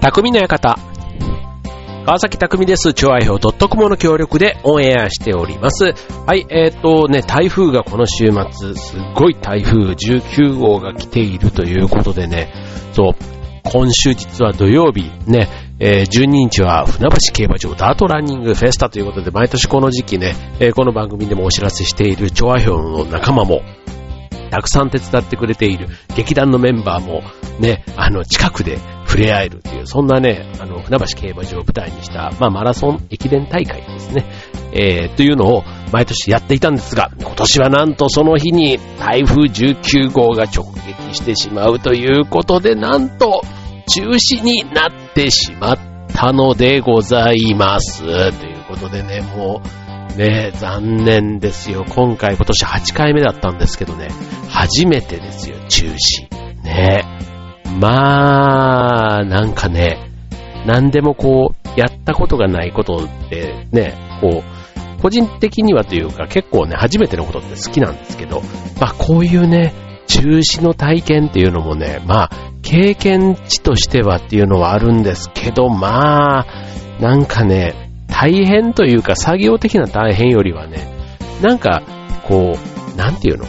匠の館。川崎匠です。超愛表 .com の協力でオンエアしております。はい、えっ、とね、台風がこの週末、すっごい台風19号が来ているということでね、そう、今週実は土曜日ね、えー12日は船橋競馬場ダートランニングフェスタということで、毎年この時期ね、えーこの番組でもお知らせしている超愛表の仲間も、たくさん手伝ってくれている劇団のメンバーもね、あの、近くで触れ合えるという、そんなね、あの、船橋競馬場を舞台にした、まあ、マラソン駅伝大会ですね、えー、というのを毎年やっていたんですが、今年はなんとその日に台風19号が直撃してしまうということで、なんと中止になってしまったのでございます。ということでね、もう、ね残念ですよ。今回今年8回目だったんですけどね、初めてですよ、中止。ねまあ、なんかね、何でもこう、やったことがないことってね、こう、個人的にはというか結構ね、初めてのことって好きなんですけど、まあこういうね、中止の体験っていうのもね、まあ、経験値としてはっていうのはあるんですけど、まあ、なんかね、大変というか作業的な大変よりはね、なんか、こう、なんていうの？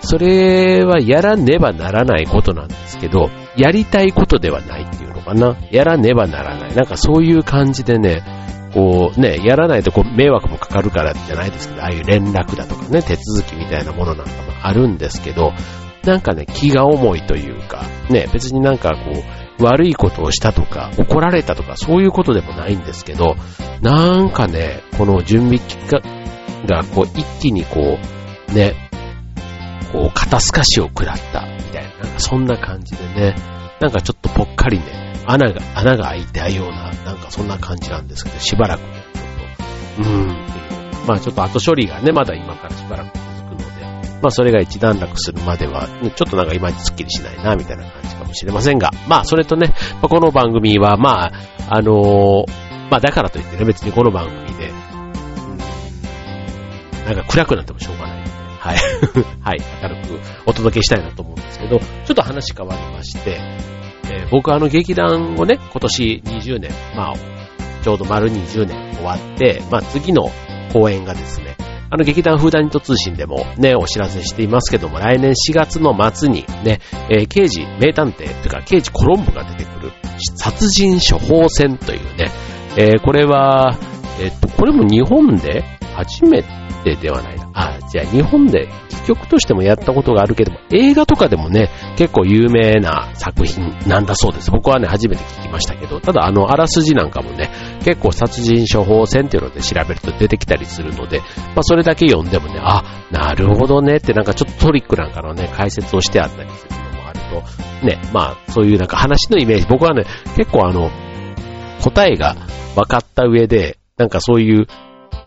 それはやらねばならないことなんですけど、やりたいことではないっていうのかな？やらねばならない。なんかそういう感じでね、こうね、やらないとこう迷惑もかかるからじゃないですけど、ああいう連絡だとかね、手続きみたいなものなんかもあるんですけど、なんかね、気が重いというか、ね、別になんかこう、悪いことをしたとか、怒られたとか、そういうことでもないんですけど、なんかね、この準備期間がこう、一気にこう、ね、こう、肩透かしを食らった、みたいな、なんかそんな感じでね、なんかちょっとぽっかりね、穴が、穴が開いたような、なんかそんな感じなんですけど、しばらくね、ちょっと、うーん。まあちょっと後処理がね、まだ今からしばらく、まあそれが一段落するまでは、ねちょっとなんかいまいちスッキリしないな、みたいな感じかもしれませんが、まあそれとね、まあこの番組は、まあ、あのーまあだからといってね、別にこの番組で、うんなんか暗くなってもしょうがないので、はい。はい。明るくお届けしたいなと思うんですけど、ちょっと話変わりまして、えー僕はあの劇団をね、今年20年、まあ、ちょうど丸20年終わって、まあ次の公演がですね、あの劇団フーダニット通信でもね、お知らせしていますけども、来年4月の末にね、えー刑事名探偵、というか刑事コロンブが出てくる殺人処方箋というね、えーこれは、えっと、これも日本で初めてではない。あ、じゃあ日本で戯曲としてもやったことがあるけども、映画とかでもね、結構有名な作品なんだそうです。僕はね、初めて聞きましたけど、ただあの、あらすじなんかもね、結構殺人処方箋っていうので調べると出てきたりするので、まあそれだけ読んでもね、あ、なるほどねってなんかちょっとトリックなんかのね、解説をしてあったりするのもあると、ね、まあそういうなんか話のイメージ、僕はね、結構あの、答えが分かった上で、なんかそういう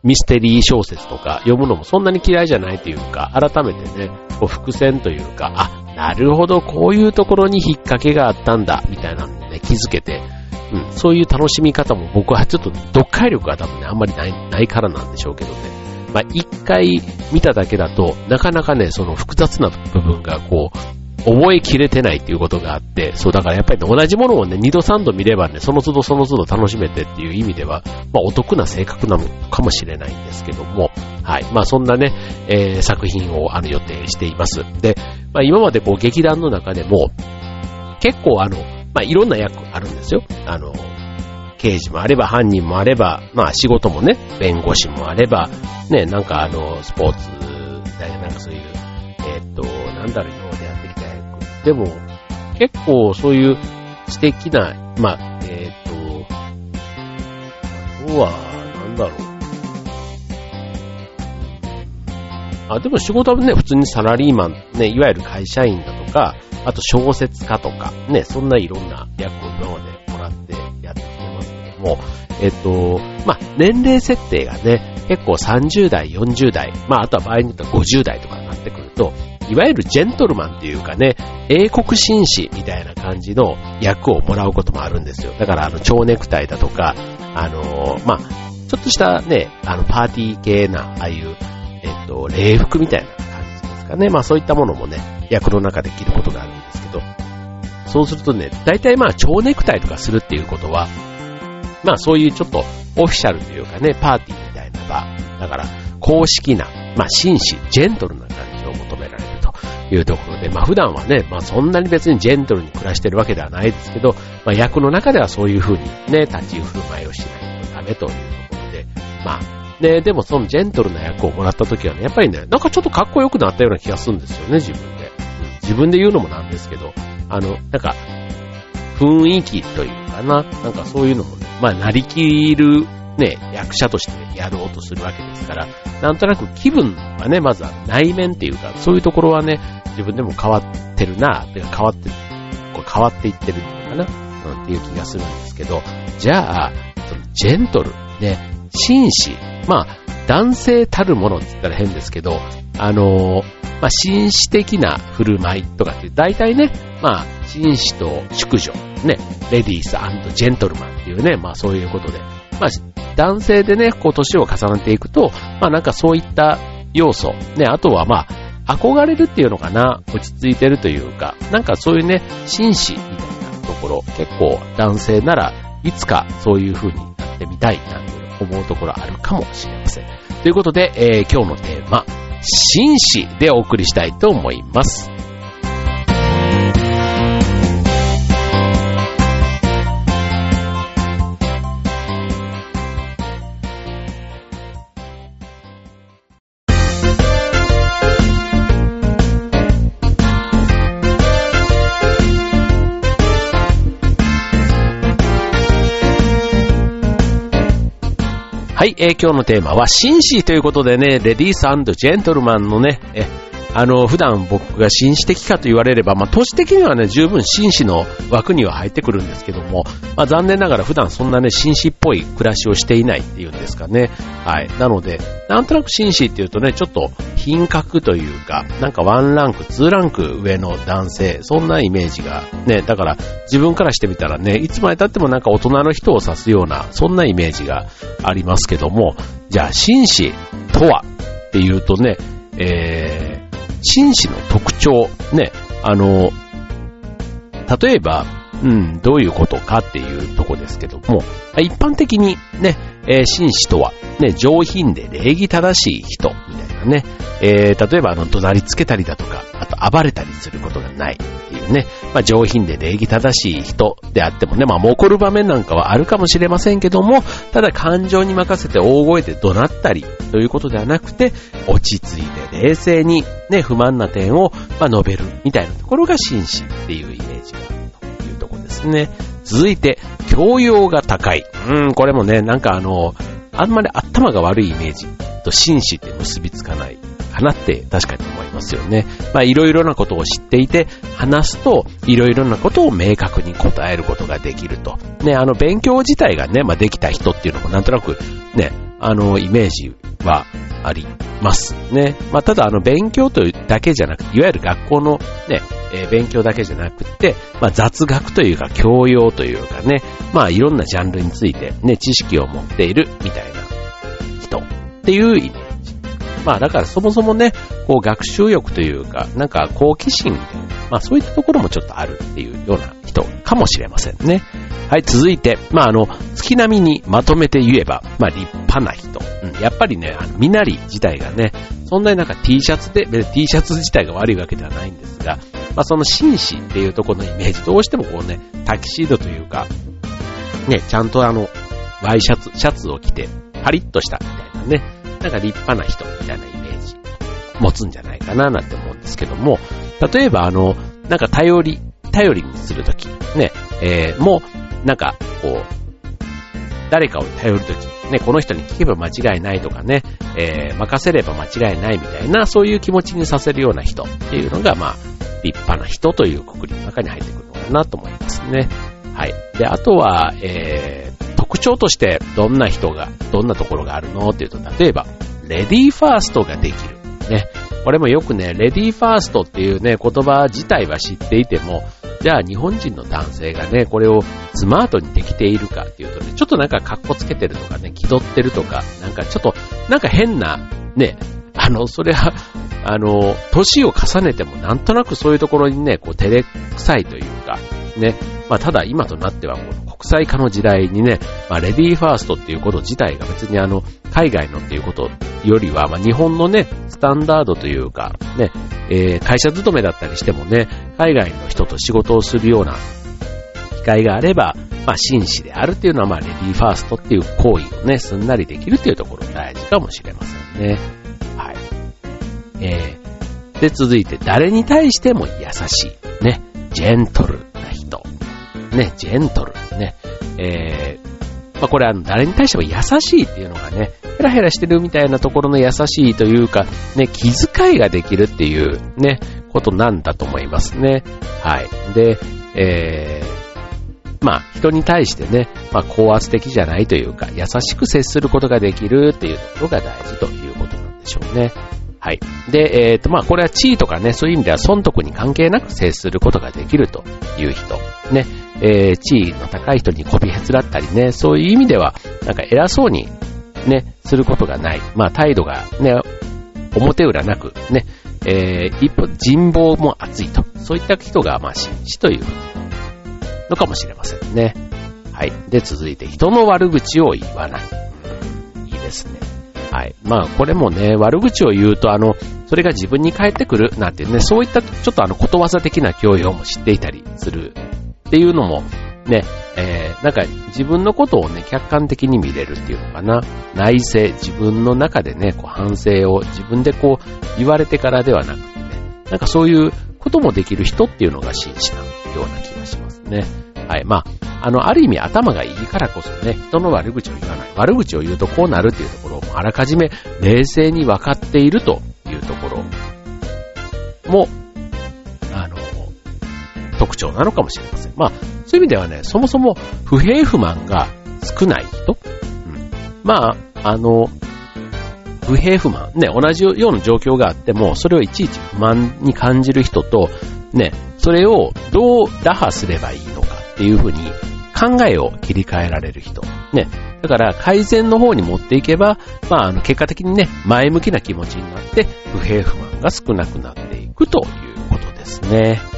ミステリー小説とか読むのもそんなに嫌いじゃないというか、改めてね、こう伏線というか、あ、なるほど、こういうところに引っ掛けがあったんだ、みたいなのね、気づけて、うん、そういう楽しみ方も僕はちょっと読解力が多分ね、あんまりない、ないからなんでしょうけどね。まあ、一回見ただけだと、なかなかね、その複雑な部分がこう、覚えきれてないっていうことがあって、そうだからやっぱり、ね、同じものをね、二度三度見ればね、その都度その都度楽しめてっていう意味では、まあお得な性格なのかもしれないんですけども、はい。まあそんなね、えー作品をあの予定しています。で、まあ今までこう劇団の中でも、結構あの、まあいろんな役あるんですよ。あの、刑事もあれば、犯人もあれば、まあ仕事もね、弁護士もあれば、ね、なんかあの、スポーツ、なんかそういう、えーっと、なんだろう、でも、結構そういう素敵な、まあ、えーっと、あとは、なんだろう。あ、でも仕事はね、普通にサラリーマン、ね、いわゆる会社員だとか、あと小説家とか、ね、そんないろんな役を今までもらってやってきてますけども、えっと、まあ、年齢設定がね、結構30代、40代、まあ、あとは場合によっては50代とかになってくると、いわゆるジェントルマンっていうかね、英国紳士みたいな感じの役をもらうこともあるんですよ。だから、あの、蝶ネクタイだとか、あのまあ、ちょっとしたね、あの、パーティー系な、ああいう、えっと、礼服みたいな感じですかね。まあ、そういったものもね、役の中で着ることがあるんですけど、そうするとね、大体まあ蝶ネクタイとかするっていうことは、まあそういうちょっとオフィシャルというかね、パーティーみたいな場。だから、公式な、まあ紳士、ジェントルな感じいうところで、まあ普段はね、まあそんなに別にジェントルに暮らしてるわけではないですけど、まあ役の中ではそういうふうにね、立ち振る舞いをしないとダメというところで、まあ、ね、でもそのジェントルな役をもらった時はね、やっぱりね、なんかちょっとかっこよくなったような気がするんですよね、自分で。自分で言うのもなんですけど、あの、なんか、雰囲気というかな、なんかそういうのもね、まあ、なりきるね、役者としてやろうとするわけですから、なんとなく気分はね、まずは内面っていうか、そういうところはね、自分でも変わってるな、てか変わって、こう変わっていってるのかな、うん、っていう気がするんですけど、じゃあ、そのジェントル、ね、紳士、まあ、男性たるものって言ったら変ですけど、あのー、まあ、紳士的な振る舞いとかって、大体ね、まあ、紳士と淑女、ね、レディースジェントルマンっていうね、まあそういうことで、まあ、男性でね、こう年を重ねていくと、まあなんかそういった要素、ね、あとはまあ、憧れるっていうのかな、落ち着いてるというか、なんかそういうね、紳士みたいなところ、結構男性ならいつかそういう風になってみたいなんて思うところあるかもしれません。ということで、えー、今日のテーマ、紳士でお送りしたいと思います。はい、えー、今日のテーマは紳士ということでね、レディースジェントルマンのね、えあの、普段僕が紳士的かと言われれば、まあ、都市的にはね、十分紳士の枠には入ってくるんですけども、まあ、残念ながら普段そんなね、紳士っぽい暮らしをしていないっていうんですかね。はい。なので、なんとなく紳士っていうとね、ちょっと品格というか、なんかワンランク、ツーランク上の男性、そんなイメージがね、だから自分からしてみたらね、いつまで経ってもなんか大人の人を指すような、そんなイメージがありますけども、じゃあ紳士とはっていうとね、えー、紳士の特徴、ね、あの、例えば、うん、どういうことかっていうとこですけども、一般的にね、えー、紳士とは、ね、上品で礼儀正しい人、みたいなね、えー、例えばあの、怒鳴りつけたりだとか、あと暴れたりすることがないっていうね、まあ、上品で礼儀正しい人であってもね、まあ、怒る場面なんかはあるかもしれませんけども、ただ感情に任せて大声で怒鳴ったりということではなくて、落ち着いて冷静にね、不満な点を、まあ、述べるみたいなところが紳士っていうイメージがあるというところですね。続いて、教養が高い。うん、これもね、なんかあの、あんまり頭が悪いイメージと紳士って結びつかないかなって確かに思いますよね。まあいろいろなことを知っていて、話すといろいろなことを明確に答えることができると。ね、あの勉強自体がね、まあできた人っていうのもなんとなくね、あのイメージはありますね。まあただあの勉強というだけじゃなくて、いわゆる学校のね、えー、勉強だけじゃなくて、まあ雑学というか教養というかね、まあいろんなジャンルについてね、知識を持っているみたいな人っていう意味まあだからそもそもね、こう学習欲というか、なんか好奇心みたいな、まあそういったところもちょっとあるっていうような人かもしれませんね。はい、続いて、まああの、月並みにまとめて言えば、まあ立派な人。うん、やっぱりね、あの、身なり自体がね、そんなになんか T シャツで、T シャツ自体が悪いわけではないんですが、まあその紳士っていうところのイメージ、どうしてもこうね、タキシードというか、ね、ちゃんとあの、ワイシャツ、シャツを着て、パリッとしたみたいなね、なんか立派な人みたいなイメージ持つんじゃないかななんて思うんですけども、例えばあの、なんか頼り、頼りにするとき、ね、えー、もう、なんか、こう、誰かを頼るとき、ね、この人に聞けば間違いないとかね、えー、任せれば間違いないみたいな、そういう気持ちにさせるような人っていうのが、まあ、立派な人というくくりの中に入ってくるのかなと思いますね。はい。で、あとは、えー、特徴としてどんな人が、どんなところがあるのっていうと、例えば、レディーファーストができる。ね。これもよくね、レディーファーストっていうね、言葉自体は知っていても、じゃあ日本人の男性がね、これをスマートにできているかっていうとね、ちょっとなんか格好つけてるとかね、気取ってるとか、なんかちょっと、なんか変な、ね、あの、それは、あの、年を重ねてもなんとなくそういうところにね、こう照れくさいというか、ね。まあ、ただ今となってはこの国際化の時代にね、まあ、レディーファーストっていうこと自体が別にあの、海外のっていうことよりは、まあ、日本のね、スタンダードというか、ね、えー、会社勤めだったりしてもね、海外の人と仕事をするような機会があれば、まあ、紳士であるっていうのは、まあ、レディーファーストっていう行為をね、すんなりできるっていうところ大事かもしれませんね。はい。えー、で、続いて、誰に対しても優しい。ね、ジェントル。ね、ジェントル。ね、えー、まあ、これは誰に対しても優しいっていうのがね、ヘラヘラしてるみたいなところの優しいというか、ね、気遣いができるっていうね、ことなんだと思いますね。はい。で、えー、まあ、人に対してね、まあ、高圧的じゃないというか、優しく接することができるっていうところが大事ということなんでしょうね。はい。で、えっ、ー、と、まあ、これは地位とかね、そういう意味では損得に関係なく接することができるという人。ね。えー、地位の高い人にこびへつらったりね、そういう意味では、なんか偉そうにね、することがない。まあ、態度がね、表裏なく、ね、えー、一歩人望も厚いと。そういった人が、まあ、紳士というのかもしれませんね。はい。で、続いて、人の悪口を言わない。いいですね。はい。まあ、これもね、悪口を言うと、あの、それが自分に返ってくるなんてね、そういったちょっとあの、ことわざ的な教養も知っていたりするっていうのも、ね、えー、なんか自分のことをね、客観的に見れるっていうのかな。内省、自分の中でね、こう反省を自分でこう言われてからではなくてね、なんかそういうこともできる人っていうのが紳士なような気がしますね。はい。まあ、あの、ある意味頭がいいからこそね、人の悪口を言わない。悪口を言うとこうなるっていうところをあらかじめ冷静に分かっているというところも、あの、特徴なのかもしれません。まあ、そういう意味ではね、そもそも不平不満が少ない人、うん、まあ、あの、不平不満、ね、同じような状況があっても、それをいちいち不満に感じる人と、ね、それをどう打破すればいいっていうふうに考えを切り替えられる人。ね。だから改善の方に持っていけば、まあ、あの、結果的にね、前向きな気持ちになって、不平不満が少なくなっていくということですね。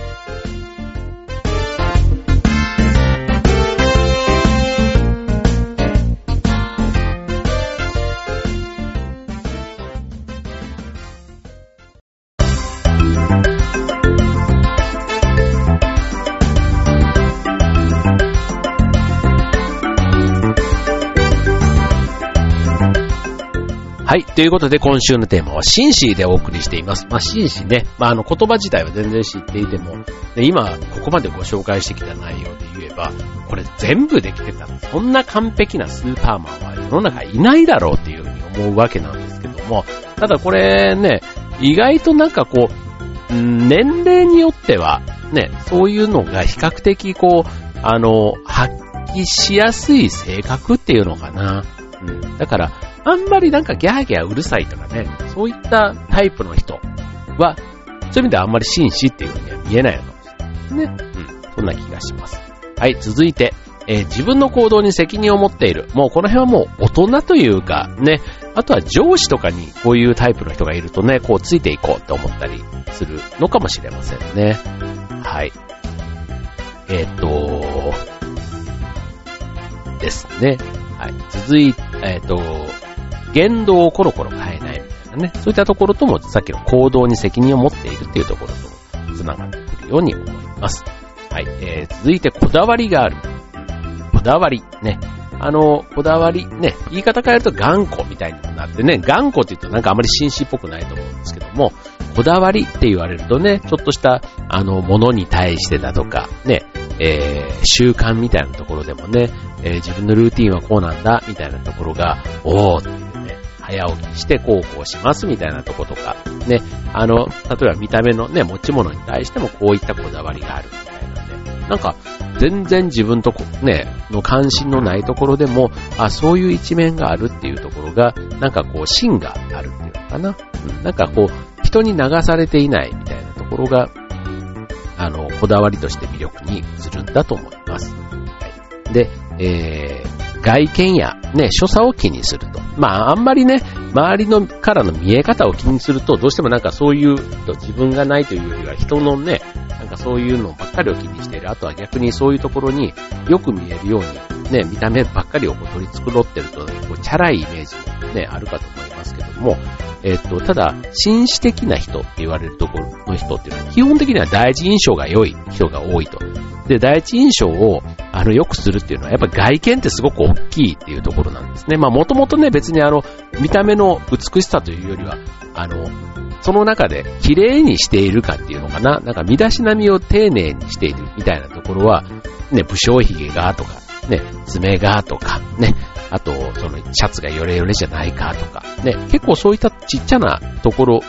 はい。ということで、今週のテーマは、紳士でお送りしています。まあ、紳士ね。まあ、あの、言葉自体は全然知っていても、で今、ここまでご紹介してきた内容で言えば、これ全部できてた、そんな完璧なスーパーマンは世の中いないだろうっていうふうに思うわけなんですけども、ただこれね、意外となんかこう、年齢によっては、ね、そういうのが比較的こう、あの、発揮しやすい性格っていうのかな。うん。だから、あんまりなんかギャーギャーうるさいとかね、そういったタイプの人は、そういう意味ではあんまり紳士っていう風には見えないのかもしれないね。うん。そんな気がします。はい、続いて、えー、自分の行動に責任を持っている。もうこの辺はもう大人というか、ね、あとは上司とかにこういうタイプの人がいるとね、こうついていこうって思ったりするのかもしれませんね。はい。えっ、ー、と、ですね。はい。続いて、えっ、ー、と、言動をコロコロ変えない。みたいなね、そういったところともさっきの行動に責任を持っているっていうところと繋がってくるように思います。はい、えー、続いてこだわりがある。こだわり、ね。あの、こだわり、ね、言い方変えると頑固みたいになってね、頑固って言うとなんかあまり紳士っぽくないと思うんですけども、こだわりって言われるとね、ちょっとした、あの、ものに対してだとか、ね、えー、習慣みたいなところでもね、えー、自分のルーティンはこうなんだ、みたいなところが、おー早起きしてこうこうしますみたいなとことか、ね、あの、例えば見た目のね、持ち物に対してもこういったこだわりがあるみたいなんで、なんか、全然自分とこ、ね、の関心のないところでも、あ、そういう一面があるっていうところが、なんかこう、芯があるっていうのかな。うん、なんかこう、人に流されていないみたいなところが、あの、こだわりとして魅力に映るんだと思います。はい、で、えー、外見やね、所作を気にすると。まあ、あんまりね、周りのからの見え方を気にすると、どうしてもなんかそういう自分がないというよりは人のね、なんかそういうのばっかりを気にしている。あとは逆にそういうところによく見えるように、ね、見た目ばっかりをこう取り繕ってると、こうチャラいイメージもね、あるかと思いますけども、えっと、ただ、紳士的な人って言われるところの人っていうのは、基本的には第一印象が良い人が多いと。で、第一印象を、あの、良くするっていうのは、やっぱ外見ってすごく大きいっていうところなんですね。まあ、もともとね、別にあの、見た目の美しさというよりは、あの、その中で綺麗にしているかっていうのかな。なんか身だしなみを丁寧にしているみたいなところは、ね、武将髭がとか、ね、爪がとか、ね、あと、その、シャツがヨレヨレじゃないかとか、ね、結構そういったちっちゃなところ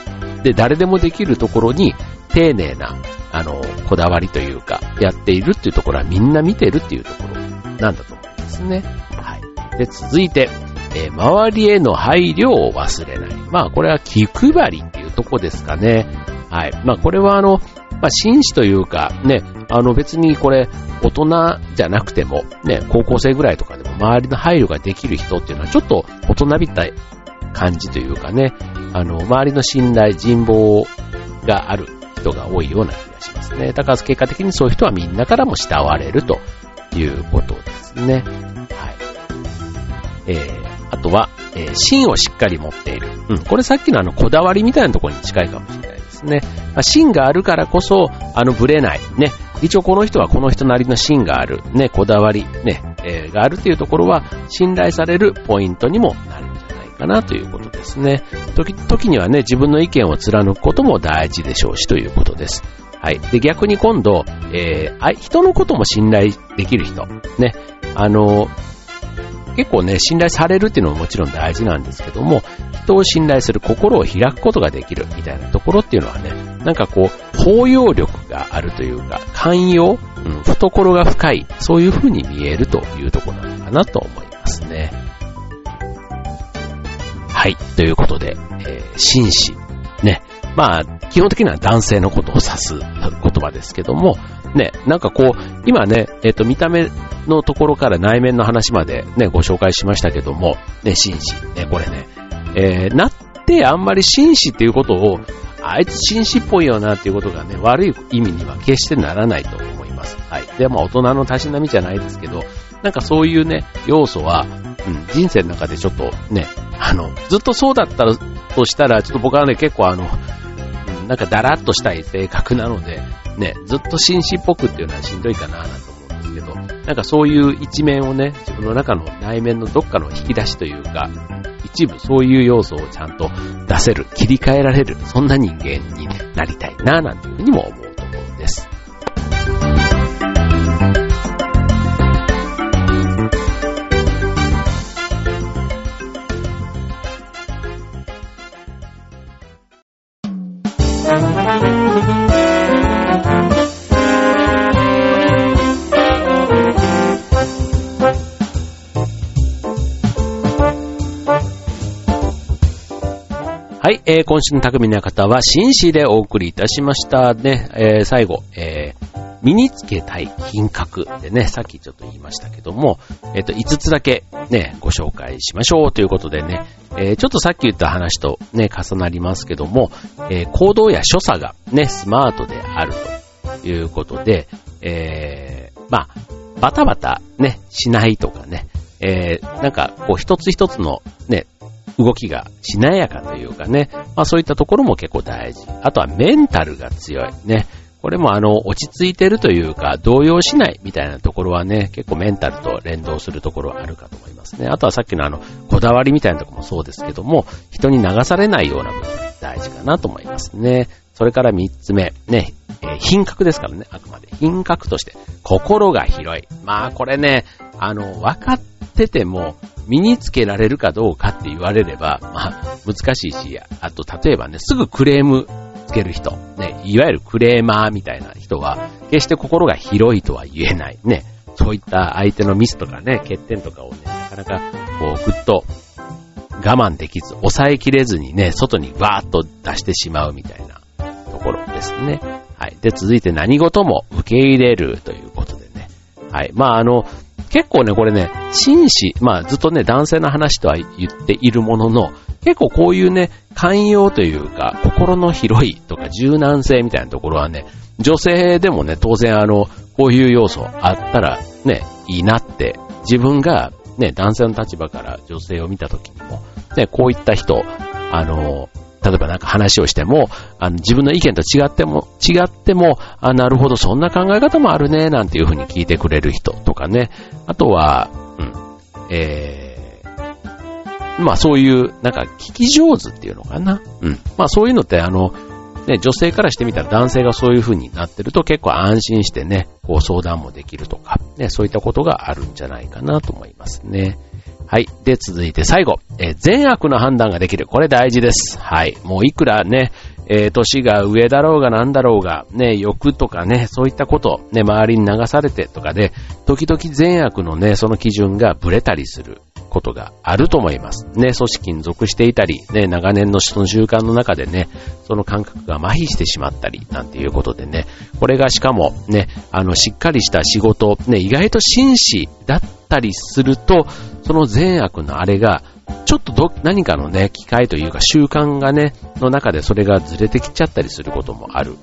で誰でもできるところに、丁寧な、あの、こだわりというか、やっているっていうところはみんな見てるっていうところなんだと思うんですね。はい。で、続いて、えー、周りへの配慮を忘れない。まあ、これは気配りっていうとこですかね。はい。まあ、これはあの、まあ、紳士というか、ね、あの別にこれ、大人じゃなくても、ね、高校生ぐらいとかでも周りの配慮ができる人っていうのはちょっと大人びた感じというかね、あの、周りの信頼、人望がある人が多いような気がしますね。だから結果的にそういう人はみんなからも慕われるということですね。はい。えー、あとは、えー、芯をしっかり持っている。うん、これさっきのあの、こだわりみたいなところに近いかもしれないですね。まあ、芯があるからこそ、あの、ぶれない。ね。一応この人はこの人なりの芯がある。ね、こだわり、ね、えー、があるっていうところは、信頼されるポイントにもなるんじゃないかなということですね。時、時にはね、自分の意見を貫くことも大事でしょうしということです。はい。で、逆に今度、えー、人のことも信頼できる人。ね。あの、結構ね、信頼されるっていうのももちろん大事なんですけども、人を信頼する心を開くことができるみたいなところっていうのはね、なんかこう、包容力があるというか、寛容、うん、懐が深い、そういう風に見えるというところなのかなと思いますね。はい、ということで、えー、紳士。ね。まあ、基本的には男性のことを指す言葉ですけども、ね、なんかこう、今ね、えっ、ー、と、見た目のところから内面の話までね、ご紹介しましたけども、ね、紳士。ね、これね、えー、なってあんまり紳士っていうことを、あいつ紳士っぽいよなっていうことがね、悪い意味には決してならないと思います。はい。で、まあ大人のたしなみじゃないですけど、なんかそういうね、要素は、うん、人生の中でちょっとね、あの、ずっとそうだったとしたら、ちょっと僕はね、結構あの、なんかだらっとしたい性格なので、ね、ずっと紳士っぽくっていうのはしんどいかななんて、なんかそういう一面をね、自分の中の内面のどっかの引き出しというか、一部そういう要素をちゃんと出せる、切り替えられる、そんな人間になりたいななんていうふうにも思う。はい、えー、今週の匠の方は紳士でお送りいたしましたね。えー、最後、えー、身につけたい品格でね、さっきちょっと言いましたけども、えっ、ー、と、5つだけね、ご紹介しましょうということでね、えー、ちょっとさっき言った話とね、重なりますけども、えー、行動や所作がね、スマートであるということで、えー、まあ、バタバタね、しないとかね、えー、なんか、こう一つ一つのね、動きがしなやかというかね、まあそういったところも結構大事。あとはメンタルが強いね。これもあの、落ち着いてるというか、動揺しないみたいなところはね、結構メンタルと連動するところはあるかと思いますね。あとはさっきのあの、こだわりみたいなところもそうですけども、人に流されないような部分大事かなと思いますね。それから三つ目、ね、えー、品格ですからね、あくまで。品格として、心が広い。まあこれね、あの、分かってても、身につけられるかどうかって言われれば、まあ、難しいし、あと、例えばね、すぐクレームつける人、ね、いわゆるクレーマーみたいな人は、決して心が広いとは言えない。ね、そういった相手のミスとかね、欠点とかをね、なかなか、こう、ぐっと我慢できず、抑えきれずにね、外にわーっと出してしまうみたいなところですね。はい。で、続いて何事も受け入れるということでね。はい。まあ、あの、結構ね、これね、紳士、まあずっとね、男性の話とは言っているものの、結構こういうね、寛容というか、心の広いとか柔軟性みたいなところはね、女性でもね、当然あの、こういう要素あったらね、いいなって、自分がね、男性の立場から女性を見た時にも、ね、こういった人、あの、例えばなんか話をしても、あの自分の意見と違っても、違っても、あ、なるほど、そんな考え方もあるね、なんていうふうに聞いてくれる人とかね。あとは、うん、えー、まあそういう、なんか聞き上手っていうのかな。うん。まあそういうのってあの、ね、女性からしてみたら男性がそういう風になってると結構安心してね、こう相談もできるとか、ね、そういったことがあるんじゃないかなと思いますね。はい。で、続いて最後。えー、善悪の判断ができる。これ大事です。はい。もういくらね、えー、年が上だろうがなんだろうが、ね、欲とかね、そういったこと、ね、周りに流されてとかで、時々善悪のね、その基準がブレたりすることがあると思います。ね、組織に属していたり、ね、長年のその習慣の中でね、その感覚が麻痺してしまったり、なんていうことでね、これがしかもね、あの、しっかりした仕事、ね、意外と紳士だったりすると、その善悪のあれが、ちょっとど、何かのね、機会というか習慣がね、の中でそれがずれてきちゃったりすることもある。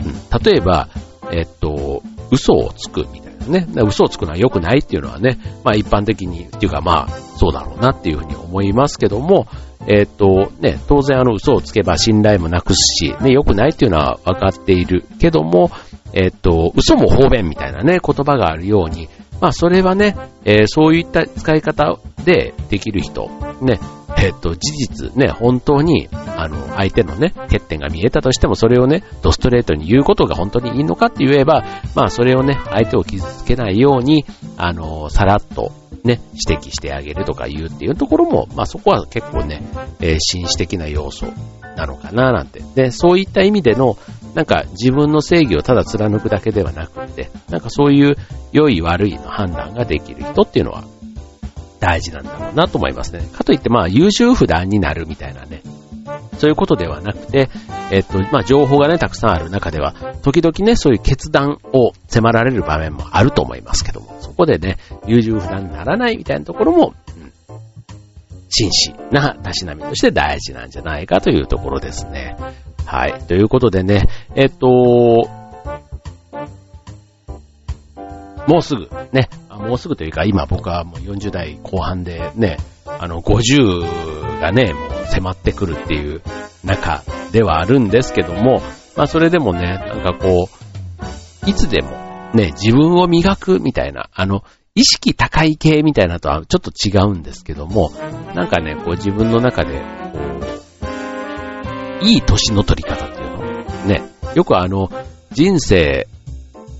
うん、例えば、えっと、嘘をつくみたいなね。嘘をつくのは良くないっていうのはね、まあ一般的に、っていうかまあ、そうだろうなっていうふうに思いますけども、えっと、ね、当然あの嘘をつけば信頼もなくすし、ね、良くないっていうのは分かっているけども、えっと、嘘も方便みたいなね、言葉があるように、まあそれはね、えー、そういった使い方でできる人、ね、えっ、と、事実ね、本当に、あの、相手のね、欠点が見えたとしても、それをね、ドストレートに言うことが本当にいいのかって言えば、まあそれをね、相手を傷つけないように、あの、さらっと、ね、指摘してあげるとか言うっていうところも、まあそこは結構ね、えー、紳士的な要素なのかななんて。で、そういった意味での、なんか自分の正義をただ貫くだけではなくて、なんかそういう良い悪いの判断ができる人っていうのは大事なんだろうなと思いますね。かといってまあ優柔不断になるみたいなね、そういうことではなくて、えっと、まあ情報がね、たくさんある中では、時々ね、そういう決断を迫られる場面もあると思いますけども、そこでね、優柔不断にならないみたいなところも、うん、真摯なたしなみとして大事なんじゃないかというところですね。はい。ということでね、えっと、もうすぐ。ね、もうすぐというか今僕はもう40代後半でね、あの50がね、もう迫ってくるっていう中ではあるんですけども、まあそれでもね、なんかこう、いつでもね、自分を磨くみたいな、あの、意識高い系みたいなとはちょっと違うんですけども、なんかね、こう自分の中で、こう、いい年の取り方っていうのね、よくあの、人生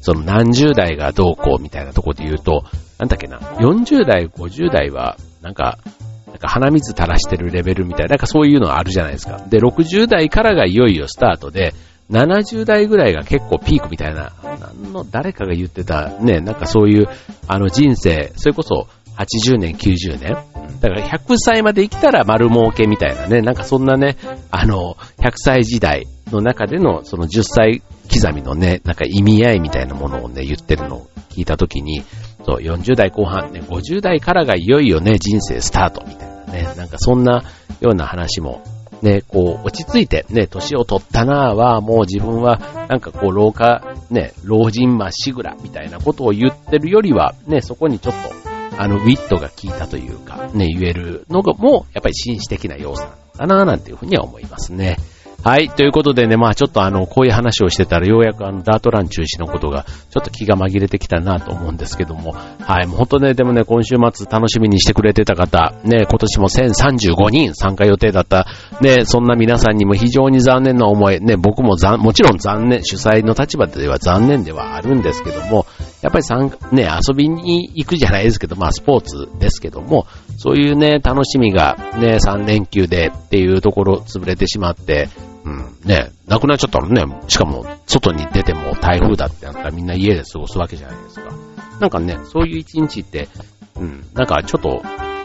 その何十代がどうこうみたいなとこで言うと、なんだっけな、40代、50代は、なんか、なんか鼻水垂らしてるレベルみたいな、なんかそういうのがあるじゃないですか。で、60代からがいよいよスタートで、70代ぐらいが結構ピークみたいな、なんの、誰かが言ってたね、なんかそういう、あの人生、それこそ80年、90年。だから100歳まで生きたら丸儲けみたいなね、なんかそんなね、あの、100歳時代の中でのその10歳刻みのね、なんか意味合いみたいなものをね、言ってるのを聞いたときに、そう、40代後半ね、50代からがいよいよね、人生スタートみたいなね、なんかそんなような話も、ね、こう、落ち着いて、ね、年を取ったなぁは、もう自分は、なんかこう、老化、ね、老人まっしぐら、みたいなことを言ってるよりは、ね、そこにちょっと、あの、ウィットが効いたというか、ね、言えるのが、もう、やっぱり紳士的な要素なのかななんていうふうには思いますね。はい。ということでね、まあちょっとあの、こういう話をしてたら、ようやくあの、ダートラン中止のことが、ちょっと気が紛れてきたなと思うんですけども、はい。もう本当ね、でもね、今週末楽しみにしてくれてた方、ね、今年も1035人参加予定だった、ね、そんな皆さんにも非常に残念な思い、ね、僕もざもちろん残念、主催の立場では残念ではあるんですけども、やっぱり参加、ね、遊びに行くじゃないですけど、まあスポーツですけども、そういうね、楽しみがね、3連休でっていうところ潰れてしまって、うん、ね、なくなっちゃったらね、しかも、外に出ても台風だってなったらみんな家で過ごすわけじゃないですか。なんかね、そういう一日って、うん、なんかちょっと、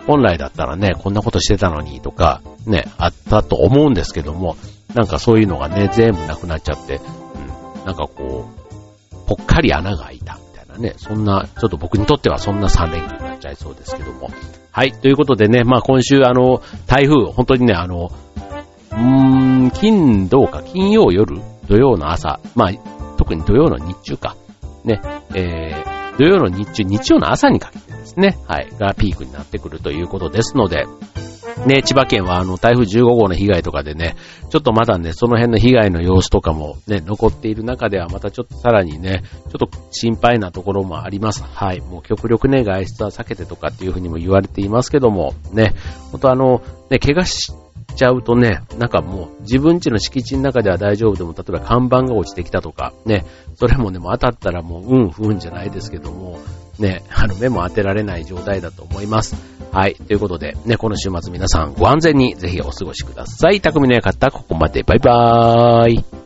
本来だったらね、こんなことしてたのにとか、ね、あったと思うんですけども、なんかそういうのがね、全部なくなっちゃって、うん、なんかこう、ぽっかり穴が開いたなね、そんな、ちょっと僕にとってはそんな3連休になっちゃいそうですけども。はい。ということでね、まあ今週あの、台風、本当にね、あの、うーん、金、どうか、金曜夜、土曜の朝、まあ、特に土曜の日中か。ね、えー、土曜の日中、日曜の朝にかけてですね、はい、がピークになってくるということですので、ね、千葉県はあの台風15号の被害とかでね、ちょっとまだね、その辺の被害の様子とかもね、残っている中ではまたちょっとさらにね、ちょっと心配なところもあります。はい。もう極力ね、外出は避けてとかっていうふうにも言われていますけども、ね、本当あの、ね、怪我しちゃうとね、なんかもう自分家の敷地の中では大丈夫でも、例えば看板が落ちてきたとか、ね、それもね、もう当たったらもう、うん、不運じゃないですけども、ね、あの、目も当てられない状態だと思います。はい。ということで、ね、この週末皆さんご安全にぜひお過ごしください。匠の館、ここまで。バイバーイ。